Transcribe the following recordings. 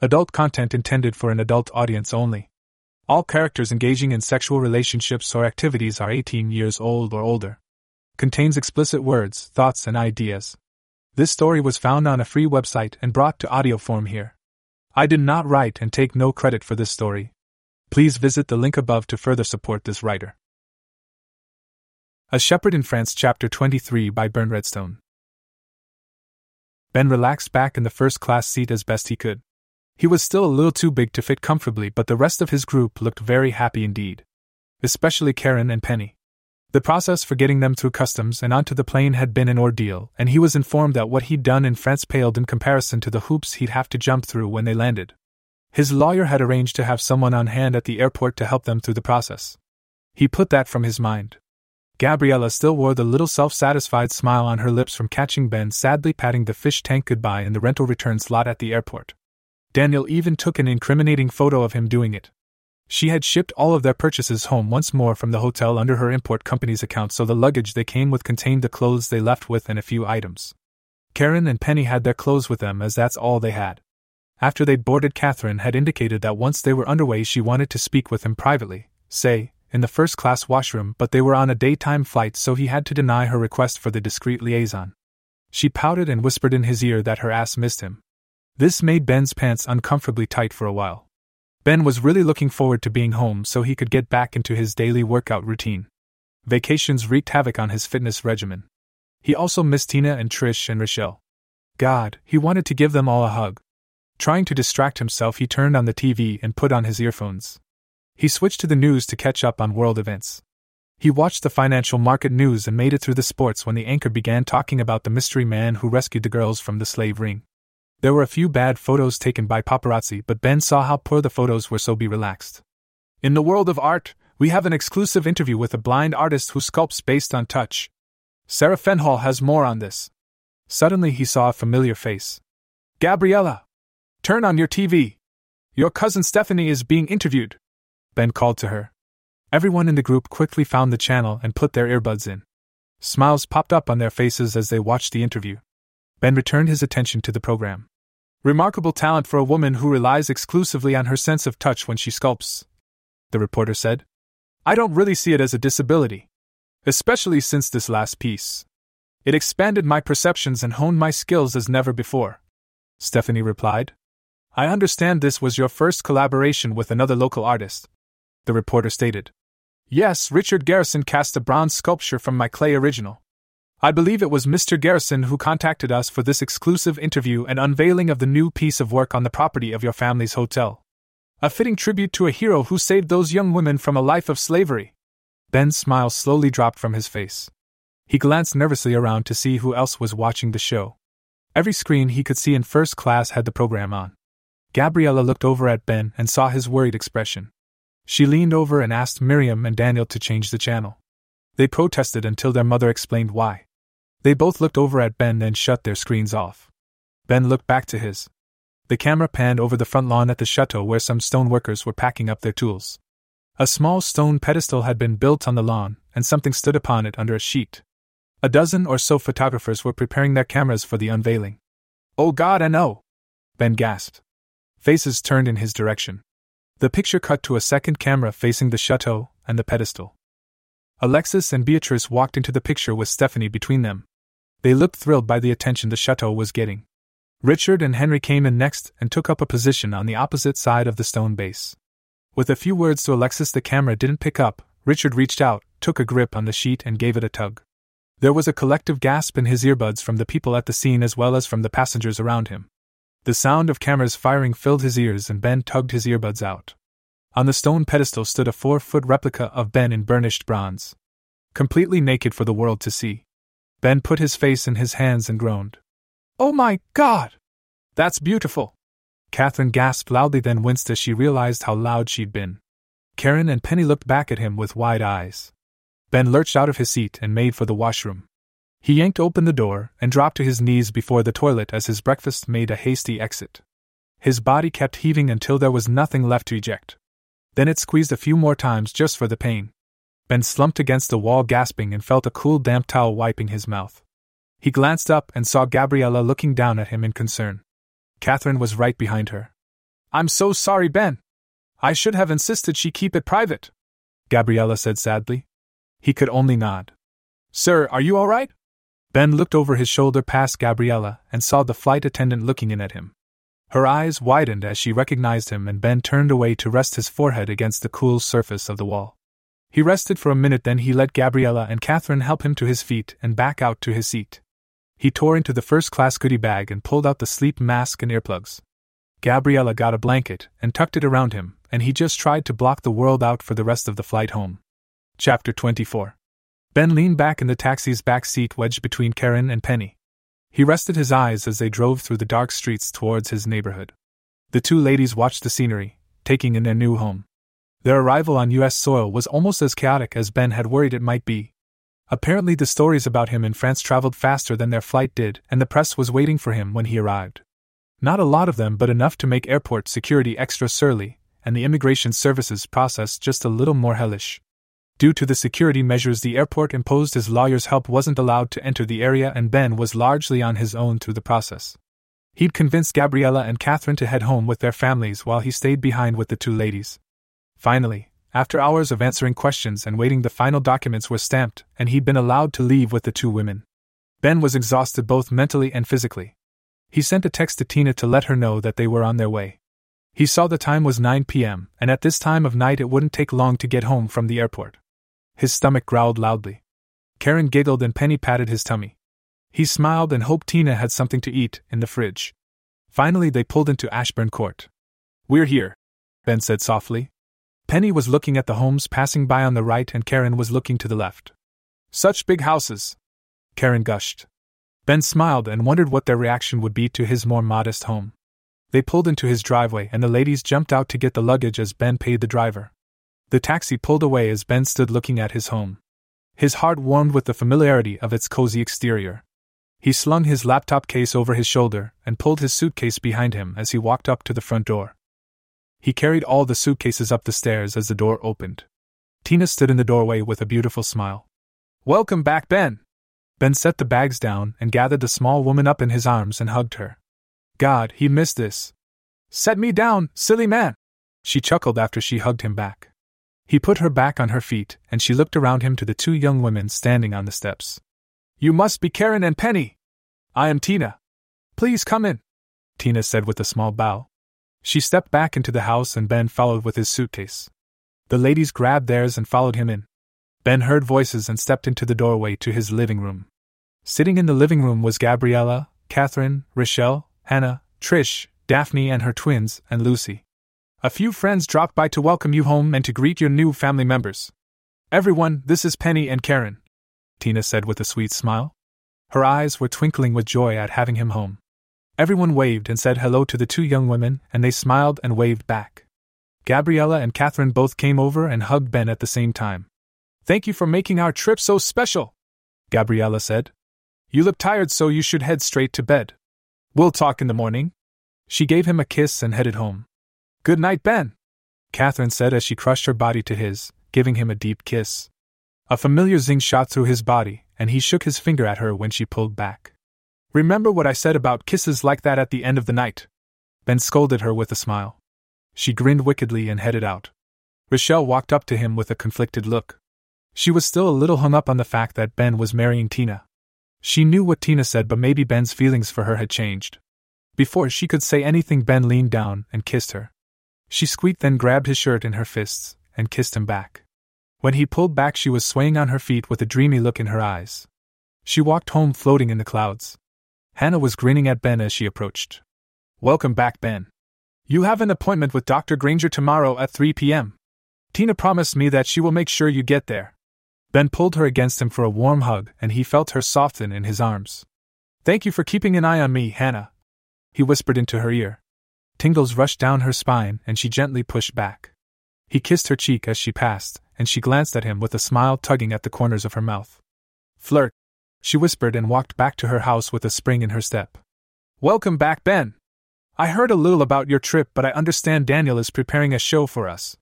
Adult content intended for an adult audience only. All characters engaging in sexual relationships or activities are 18 years old or older. Contains explicit words, thoughts, and ideas. This story was found on a free website and brought to audio form here. I did not write and take no credit for this story. Please visit the link above to further support this writer. A Shepherd in France, Chapter 23 by Burnt Redstone. Ben relaxed back in the first class seat as best he could. He was still a little too big to fit comfortably, but the rest of his group looked very happy indeed. Especially Karen and Penny. The process for getting them through customs and onto the plane had been an ordeal, and he was informed that what he'd done in France paled in comparison to the hoops he'd have to jump through when they landed. His lawyer had arranged to have someone on hand at the airport to help them through the process. He put that from his mind. Gabriella still wore the little self satisfied smile on her lips from catching Ben sadly patting the fish tank goodbye in the rental return slot at the airport. Daniel even took an incriminating photo of him doing it. She had shipped all of their purchases home once more from the hotel under her import company's account, so the luggage they came with contained the clothes they left with and a few items. Karen and Penny had their clothes with them, as that's all they had. After they'd boarded, Catherine had indicated that once they were underway, she wanted to speak with him privately, say, in the first class washroom, but they were on a daytime flight, so he had to deny her request for the discreet liaison. She pouted and whispered in his ear that her ass missed him. This made Ben's pants uncomfortably tight for a while. Ben was really looking forward to being home so he could get back into his daily workout routine. Vacations wreaked havoc on his fitness regimen. He also missed Tina and Trish and Rochelle. God, he wanted to give them all a hug. Trying to distract himself, he turned on the TV and put on his earphones. He switched to the news to catch up on world events. He watched the financial market news and made it through the sports when the anchor began talking about the mystery man who rescued the girls from the slave ring. There were a few bad photos taken by paparazzi, but Ben saw how poor the photos were, so be relaxed. In the world of art, we have an exclusive interview with a blind artist who sculpts based on touch. Sarah Fenhall has more on this. Suddenly he saw a familiar face. Gabriella! Turn on your TV! Your cousin Stephanie is being interviewed. Ben called to her. Everyone in the group quickly found the channel and put their earbuds in. Smiles popped up on their faces as they watched the interview. Ben returned his attention to the program. Remarkable talent for a woman who relies exclusively on her sense of touch when she sculpts, the reporter said. I don't really see it as a disability. Especially since this last piece. It expanded my perceptions and honed my skills as never before. Stephanie replied. I understand this was your first collaboration with another local artist the reporter stated. Yes, Richard Garrison cast a bronze sculpture from my clay original. I believe it was Mr. Garrison who contacted us for this exclusive interview and unveiling of the new piece of work on the property of your family's hotel. A fitting tribute to a hero who saved those young women from a life of slavery. Ben's smile slowly dropped from his face. He glanced nervously around to see who else was watching the show. Every screen he could see in first class had the program on. Gabriella looked over at Ben and saw his worried expression. She leaned over and asked Miriam and Daniel to change the channel. They protested until their mother explained why. They both looked over at Ben and shut their screens off. Ben looked back to his. The camera panned over the front lawn at the chateau where some stone workers were packing up their tools. A small stone pedestal had been built on the lawn, and something stood upon it under a sheet. A dozen or so photographers were preparing their cameras for the unveiling. Oh God, I know! Ben gasped. Faces turned in his direction. The picture cut to a second camera facing the chateau and the pedestal. Alexis and Beatrice walked into the picture with Stephanie between them. They looked thrilled by the attention the chateau was getting. Richard and Henry came in next and took up a position on the opposite side of the stone base. With a few words to Alexis the camera didn't pick up, Richard reached out, took a grip on the sheet, and gave it a tug. There was a collective gasp in his earbuds from the people at the scene as well as from the passengers around him. The sound of cameras firing filled his ears, and Ben tugged his earbuds out. On the stone pedestal stood a four foot replica of Ben in burnished bronze. Completely naked for the world to see. Ben put his face in his hands and groaned. Oh my God! That's beautiful! Catherine gasped loudly, then winced as she realized how loud she'd been. Karen and Penny looked back at him with wide eyes. Ben lurched out of his seat and made for the washroom. He yanked open the door and dropped to his knees before the toilet as his breakfast made a hasty exit. His body kept heaving until there was nothing left to eject. Then it squeezed a few more times just for the pain. Ben slumped against the wall, gasping, and felt a cool, damp towel wiping his mouth. He glanced up and saw Gabriella looking down at him in concern. Catherine was right behind her. I'm so sorry, Ben. I should have insisted she keep it private, Gabriella said sadly. He could only nod. Sir, are you all right? Ben looked over his shoulder past Gabriella and saw the flight attendant looking in at him. Her eyes widened as she recognized him, and Ben turned away to rest his forehead against the cool surface of the wall. He rested for a minute, then he let Gabriella and Catherine help him to his feet and back out to his seat. He tore into the first class goodie bag and pulled out the sleep mask and earplugs. Gabriella got a blanket and tucked it around him, and he just tried to block the world out for the rest of the flight home. Chapter 24 Ben leaned back in the taxi's back seat wedged between Karen and Penny. He rested his eyes as they drove through the dark streets towards his neighborhood. The two ladies watched the scenery, taking in their new home. Their arrival on U.S. soil was almost as chaotic as Ben had worried it might be. Apparently, the stories about him in France traveled faster than their flight did, and the press was waiting for him when he arrived. Not a lot of them, but enough to make airport security extra surly, and the immigration services process just a little more hellish. Due to the security measures the airport imposed, his lawyer's help wasn't allowed to enter the area, and Ben was largely on his own through the process. He'd convinced Gabriella and Catherine to head home with their families while he stayed behind with the two ladies. Finally, after hours of answering questions and waiting, the final documents were stamped, and he'd been allowed to leave with the two women. Ben was exhausted both mentally and physically. He sent a text to Tina to let her know that they were on their way. He saw the time was 9 p.m., and at this time of night it wouldn't take long to get home from the airport. His stomach growled loudly. Karen giggled and Penny patted his tummy. He smiled and hoped Tina had something to eat in the fridge. Finally, they pulled into Ashburn Court. We're here, Ben said softly. Penny was looking at the homes passing by on the right, and Karen was looking to the left. Such big houses! Karen gushed. Ben smiled and wondered what their reaction would be to his more modest home. They pulled into his driveway, and the ladies jumped out to get the luggage as Ben paid the driver. The taxi pulled away as Ben stood looking at his home. His heart warmed with the familiarity of its cozy exterior. He slung his laptop case over his shoulder and pulled his suitcase behind him as he walked up to the front door. He carried all the suitcases up the stairs as the door opened. Tina stood in the doorway with a beautiful smile. Welcome back, Ben! Ben set the bags down and gathered the small woman up in his arms and hugged her. God, he missed this. Set me down, silly man! She chuckled after she hugged him back. He put her back on her feet, and she looked around him to the two young women standing on the steps. You must be Karen and Penny! I am Tina. Please come in, Tina said with a small bow. She stepped back into the house and Ben followed with his suitcase. The ladies grabbed theirs and followed him in. Ben heard voices and stepped into the doorway to his living room. Sitting in the living room was Gabriella, Catherine, Rochelle, Hannah, Trish, Daphne and her twins, and Lucy. A few friends dropped by to welcome you home and to greet your new family members. Everyone, this is Penny and Karen, Tina said with a sweet smile. Her eyes were twinkling with joy at having him home. Everyone waved and said hello to the two young women, and they smiled and waved back. Gabriella and Catherine both came over and hugged Ben at the same time. Thank you for making our trip so special, Gabriella said. You look tired, so you should head straight to bed. We'll talk in the morning. She gave him a kiss and headed home. Good night, Ben, Catherine said as she crushed her body to his, giving him a deep kiss. A familiar zing shot through his body, and he shook his finger at her when she pulled back. Remember what I said about kisses like that at the end of the night? Ben scolded her with a smile. She grinned wickedly and headed out. Rochelle walked up to him with a conflicted look. She was still a little hung up on the fact that Ben was marrying Tina. She knew what Tina said, but maybe Ben's feelings for her had changed. Before she could say anything, Ben leaned down and kissed her. She squeaked, then grabbed his shirt in her fists and kissed him back. When he pulled back, she was swaying on her feet with a dreamy look in her eyes. She walked home floating in the clouds. Hannah was grinning at Ben as she approached. Welcome back, Ben. You have an appointment with Dr. Granger tomorrow at 3 p.m. Tina promised me that she will make sure you get there. Ben pulled her against him for a warm hug, and he felt her soften in his arms. Thank you for keeping an eye on me, Hannah. He whispered into her ear. Tingles rushed down her spine, and she gently pushed back. He kissed her cheek as she passed, and she glanced at him with a smile tugging at the corners of her mouth. Flirt, she whispered and walked back to her house with a spring in her step. Welcome back, Ben. I heard a little about your trip, but I understand Daniel is preparing a show for us.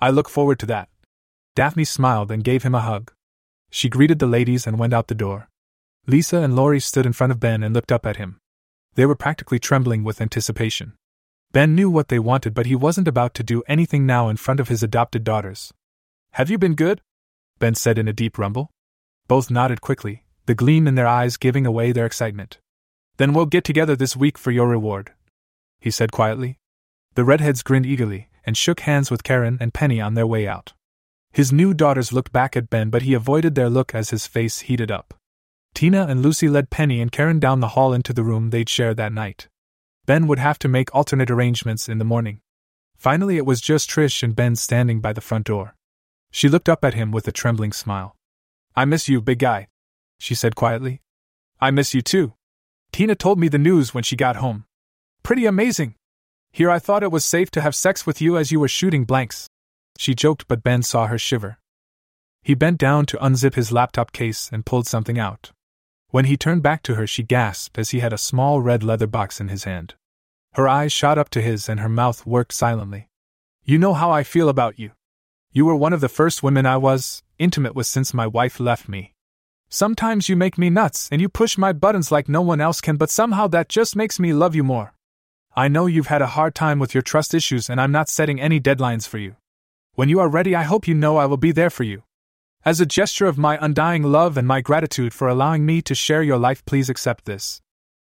I look forward to that. Daphne smiled and gave him a hug. She greeted the ladies and went out the door. Lisa and Laurie stood in front of Ben and looked up at him. They were practically trembling with anticipation. Ben knew what they wanted, but he wasn't about to do anything now in front of his adopted daughters. Have you been good? Ben said in a deep rumble. Both nodded quickly, the gleam in their eyes giving away their excitement. Then we'll get together this week for your reward, he said quietly. The redheads grinned eagerly and shook hands with Karen and Penny on their way out. His new daughters looked back at Ben, but he avoided their look as his face heated up. Tina and Lucy led Penny and Karen down the hall into the room they'd share that night. Ben would have to make alternate arrangements in the morning. Finally, it was just Trish and Ben standing by the front door. She looked up at him with a trembling smile. I miss you, big guy, she said quietly. I miss you too. Tina told me the news when she got home. Pretty amazing. Here I thought it was safe to have sex with you as you were shooting blanks. She joked, but Ben saw her shiver. He bent down to unzip his laptop case and pulled something out. When he turned back to her, she gasped as he had a small red leather box in his hand. Her eyes shot up to his and her mouth worked silently. You know how I feel about you. You were one of the first women I was intimate with since my wife left me. Sometimes you make me nuts and you push my buttons like no one else can, but somehow that just makes me love you more. I know you've had a hard time with your trust issues, and I'm not setting any deadlines for you. When you are ready, I hope you know I will be there for you. As a gesture of my undying love and my gratitude for allowing me to share your life, please accept this.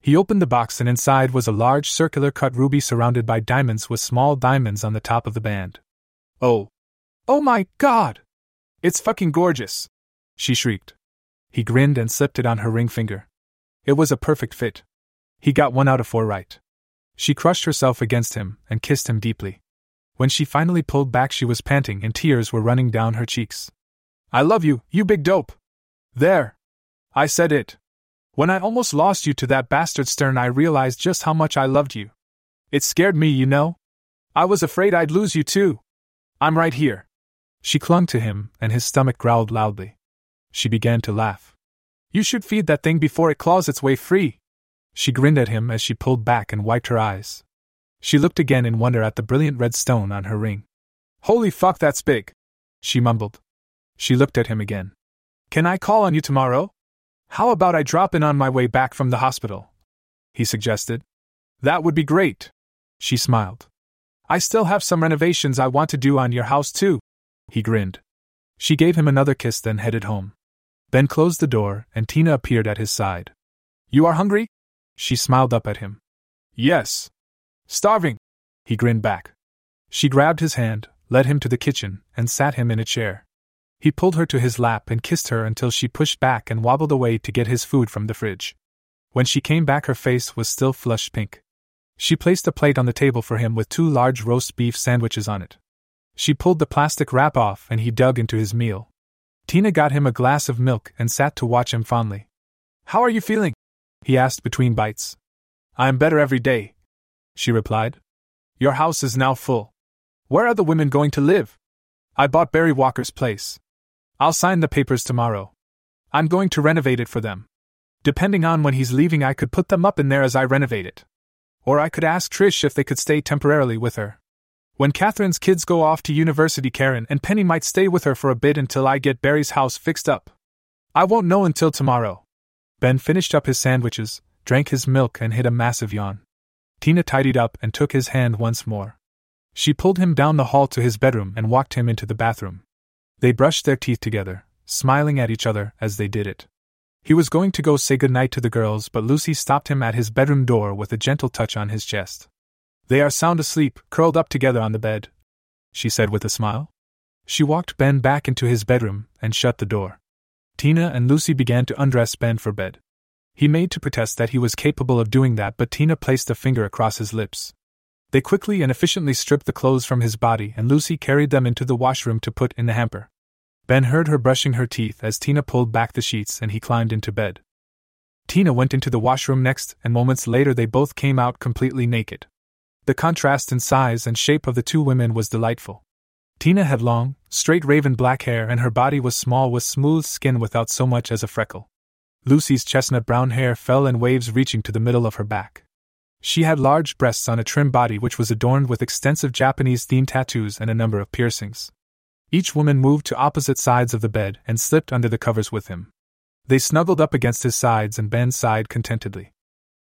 He opened the box, and inside was a large circular cut ruby surrounded by diamonds with small diamonds on the top of the band. Oh. Oh my god! It's fucking gorgeous! She shrieked. He grinned and slipped it on her ring finger. It was a perfect fit. He got one out of four right. She crushed herself against him and kissed him deeply. When she finally pulled back, she was panting and tears were running down her cheeks. I love you, you big dope. There. I said it. When I almost lost you to that bastard Stern, I realized just how much I loved you. It scared me, you know. I was afraid I'd lose you too. I'm right here. She clung to him, and his stomach growled loudly. She began to laugh. You should feed that thing before it claws its way free. She grinned at him as she pulled back and wiped her eyes. She looked again in wonder at the brilliant red stone on her ring. Holy fuck, that's big! She mumbled. She looked at him again. Can I call on you tomorrow? How about I drop in on my way back from the hospital? He suggested. That would be great. She smiled. I still have some renovations I want to do on your house, too. He grinned. She gave him another kiss, then headed home. Ben closed the door, and Tina appeared at his side. You are hungry? She smiled up at him. Yes. Starving. He grinned back. She grabbed his hand, led him to the kitchen, and sat him in a chair. He pulled her to his lap and kissed her until she pushed back and wobbled away to get his food from the fridge. When she came back, her face was still flushed pink. She placed a plate on the table for him with two large roast beef sandwiches on it. She pulled the plastic wrap off and he dug into his meal. Tina got him a glass of milk and sat to watch him fondly. How are you feeling? he asked between bites. I am better every day, she replied. Your house is now full. Where are the women going to live? I bought Barry Walker's place. I'll sign the papers tomorrow. I'm going to renovate it for them. Depending on when he's leaving, I could put them up in there as I renovate it. Or I could ask Trish if they could stay temporarily with her. When Catherine's kids go off to university, Karen and Penny might stay with her for a bit until I get Barry's house fixed up. I won't know until tomorrow. Ben finished up his sandwiches, drank his milk, and hit a massive yawn. Tina tidied up and took his hand once more. She pulled him down the hall to his bedroom and walked him into the bathroom. They brushed their teeth together, smiling at each other as they did it. He was going to go say goodnight to the girls, but Lucy stopped him at his bedroom door with a gentle touch on his chest. They are sound asleep, curled up together on the bed, she said with a smile. She walked Ben back into his bedroom and shut the door. Tina and Lucy began to undress Ben for bed. He made to protest that he was capable of doing that, but Tina placed a finger across his lips. They quickly and efficiently stripped the clothes from his body, and Lucy carried them into the washroom to put in the hamper. Ben heard her brushing her teeth as Tina pulled back the sheets and he climbed into bed. Tina went into the washroom next, and moments later they both came out completely naked. The contrast in size and shape of the two women was delightful. Tina had long, straight raven black hair, and her body was small with smooth skin without so much as a freckle. Lucy's chestnut brown hair fell in waves reaching to the middle of her back. She had large breasts on a trim body which was adorned with extensive Japanese themed tattoos and a number of piercings. Each woman moved to opposite sides of the bed and slipped under the covers with him. They snuggled up against his sides and Ben sighed contentedly.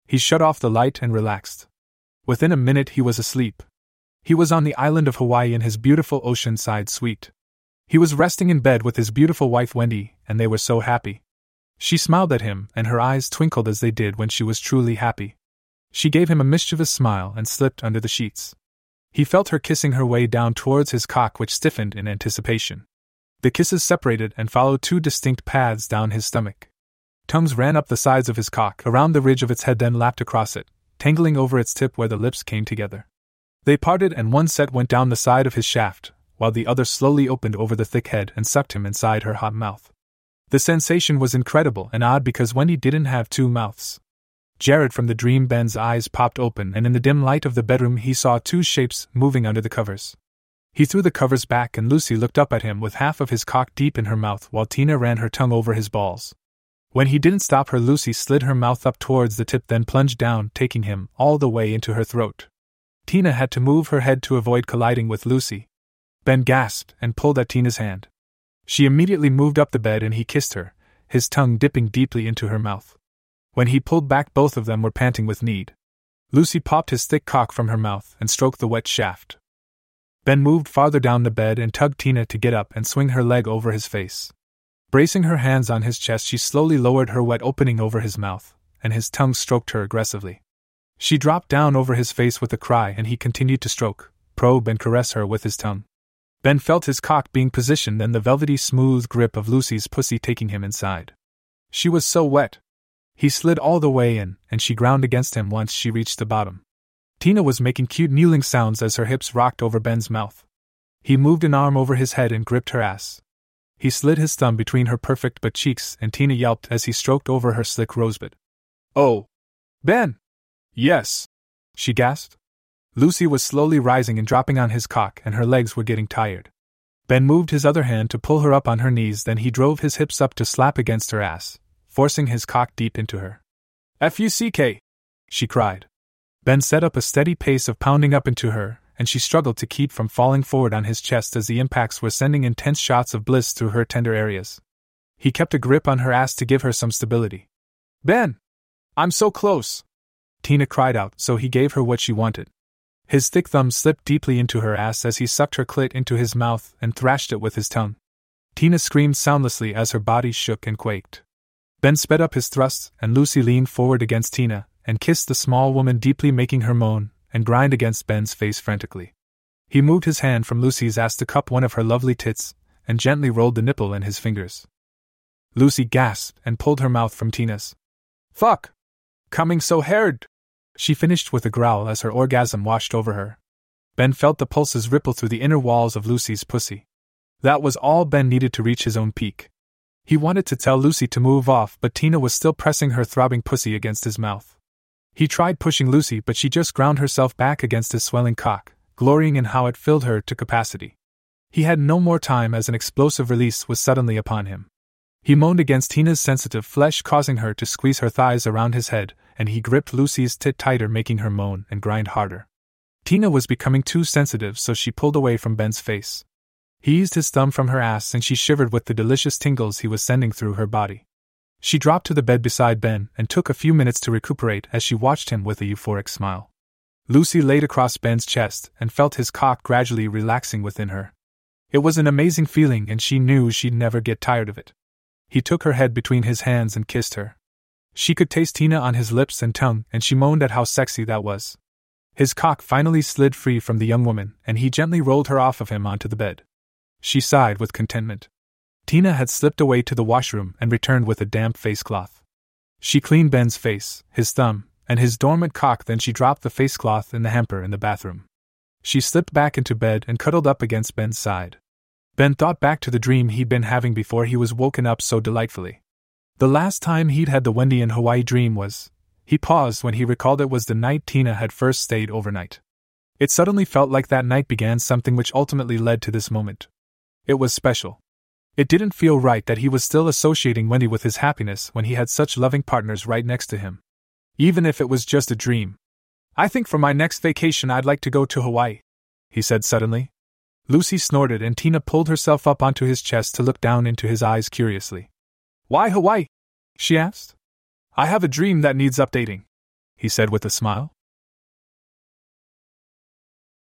He shut off the light and relaxed. Within a minute, he was asleep. He was on the island of Hawaii in his beautiful oceanside suite. He was resting in bed with his beautiful wife Wendy, and they were so happy. She smiled at him, and her eyes twinkled as they did when she was truly happy. She gave him a mischievous smile and slipped under the sheets. He felt her kissing her way down towards his cock, which stiffened in anticipation. The kisses separated and followed two distinct paths down his stomach. Tongues ran up the sides of his cock, around the ridge of its head, then lapped across it, tangling over its tip where the lips came together. They parted, and one set went down the side of his shaft, while the other slowly opened over the thick head and sucked him inside her hot mouth. The sensation was incredible and odd because Wendy didn't have two mouths. Jarred from the dream Ben's eyes popped open, and in the dim light of the bedroom, he saw two shapes moving under the covers. He threw the covers back, and Lucy looked up at him with half of his cock deep in her mouth while Tina ran her tongue over his balls. When he didn't stop her, Lucy slid her mouth up towards the tip, then plunged down, taking him all the way into her throat. Tina had to move her head to avoid colliding with Lucy. Ben gasped and pulled at Tina's hand. She immediately moved up the bed and he kissed her, his tongue dipping deeply into her mouth. When he pulled back, both of them were panting with need. Lucy popped his thick cock from her mouth and stroked the wet shaft. Ben moved farther down the bed and tugged Tina to get up and swing her leg over his face. Bracing her hands on his chest, she slowly lowered her wet opening over his mouth, and his tongue stroked her aggressively. She dropped down over his face with a cry, and he continued to stroke, probe, and caress her with his tongue. Ben felt his cock being positioned and the velvety smooth grip of Lucy's pussy taking him inside. She was so wet. He slid all the way in, and she ground against him once she reached the bottom. Tina was making cute kneeling sounds as her hips rocked over Ben's mouth. He moved an arm over his head and gripped her ass. He slid his thumb between her perfect butt cheeks, and Tina yelped as he stroked over her slick rosebud. Oh! Ben! Yes! She gasped. Lucy was slowly rising and dropping on his cock, and her legs were getting tired. Ben moved his other hand to pull her up on her knees, then he drove his hips up to slap against her ass, forcing his cock deep into her. F-U-C-K! she cried. Ben set up a steady pace of pounding up into her, and she struggled to keep from falling forward on his chest as the impacts were sending intense shots of bliss through her tender areas. He kept a grip on her ass to give her some stability. Ben! I'm so close! Tina cried out, so he gave her what she wanted. His thick thumb slipped deeply into her ass as he sucked her clit into his mouth and thrashed it with his tongue. Tina screamed soundlessly as her body shook and quaked. Ben sped up his thrusts, and Lucy leaned forward against Tina and kissed the small woman deeply, making her moan and grind against Ben's face frantically. He moved his hand from Lucy's ass to cup one of her lovely tits and gently rolled the nipple in his fingers. Lucy gasped and pulled her mouth from Tina's. Fuck! Coming so hard! She finished with a growl as her orgasm washed over her. Ben felt the pulses ripple through the inner walls of Lucy's pussy. That was all Ben needed to reach his own peak. He wanted to tell Lucy to move off, but Tina was still pressing her throbbing pussy against his mouth. He tried pushing Lucy, but she just ground herself back against his swelling cock, glorying in how it filled her to capacity. He had no more time as an explosive release was suddenly upon him. He moaned against Tina's sensitive flesh, causing her to squeeze her thighs around his head, and he gripped Lucy's tit tighter, making her moan and grind harder. Tina was becoming too sensitive, so she pulled away from Ben's face. He eased his thumb from her ass, and she shivered with the delicious tingles he was sending through her body. She dropped to the bed beside Ben and took a few minutes to recuperate as she watched him with a euphoric smile. Lucy laid across Ben's chest and felt his cock gradually relaxing within her. It was an amazing feeling, and she knew she'd never get tired of it. He took her head between his hands and kissed her. She could taste Tina on his lips and tongue, and she moaned at how sexy that was. His cock finally slid free from the young woman, and he gently rolled her off of him onto the bed. She sighed with contentment. Tina had slipped away to the washroom and returned with a damp face cloth. She cleaned Ben's face, his thumb, and his dormant cock, then she dropped the face cloth in the hamper in the bathroom. She slipped back into bed and cuddled up against Ben's side. Ben thought back to the dream he'd been having before he was woken up so delightfully. The last time he'd had the Wendy in Hawaii dream was. He paused when he recalled it was the night Tina had first stayed overnight. It suddenly felt like that night began something which ultimately led to this moment. It was special. It didn't feel right that he was still associating Wendy with his happiness when he had such loving partners right next to him. Even if it was just a dream. I think for my next vacation I'd like to go to Hawaii, he said suddenly, Lucy snorted and Tina pulled herself up onto his chest to look down into his eyes curiously. Why Hawaii? she asked. I have a dream that needs updating, he said with a smile.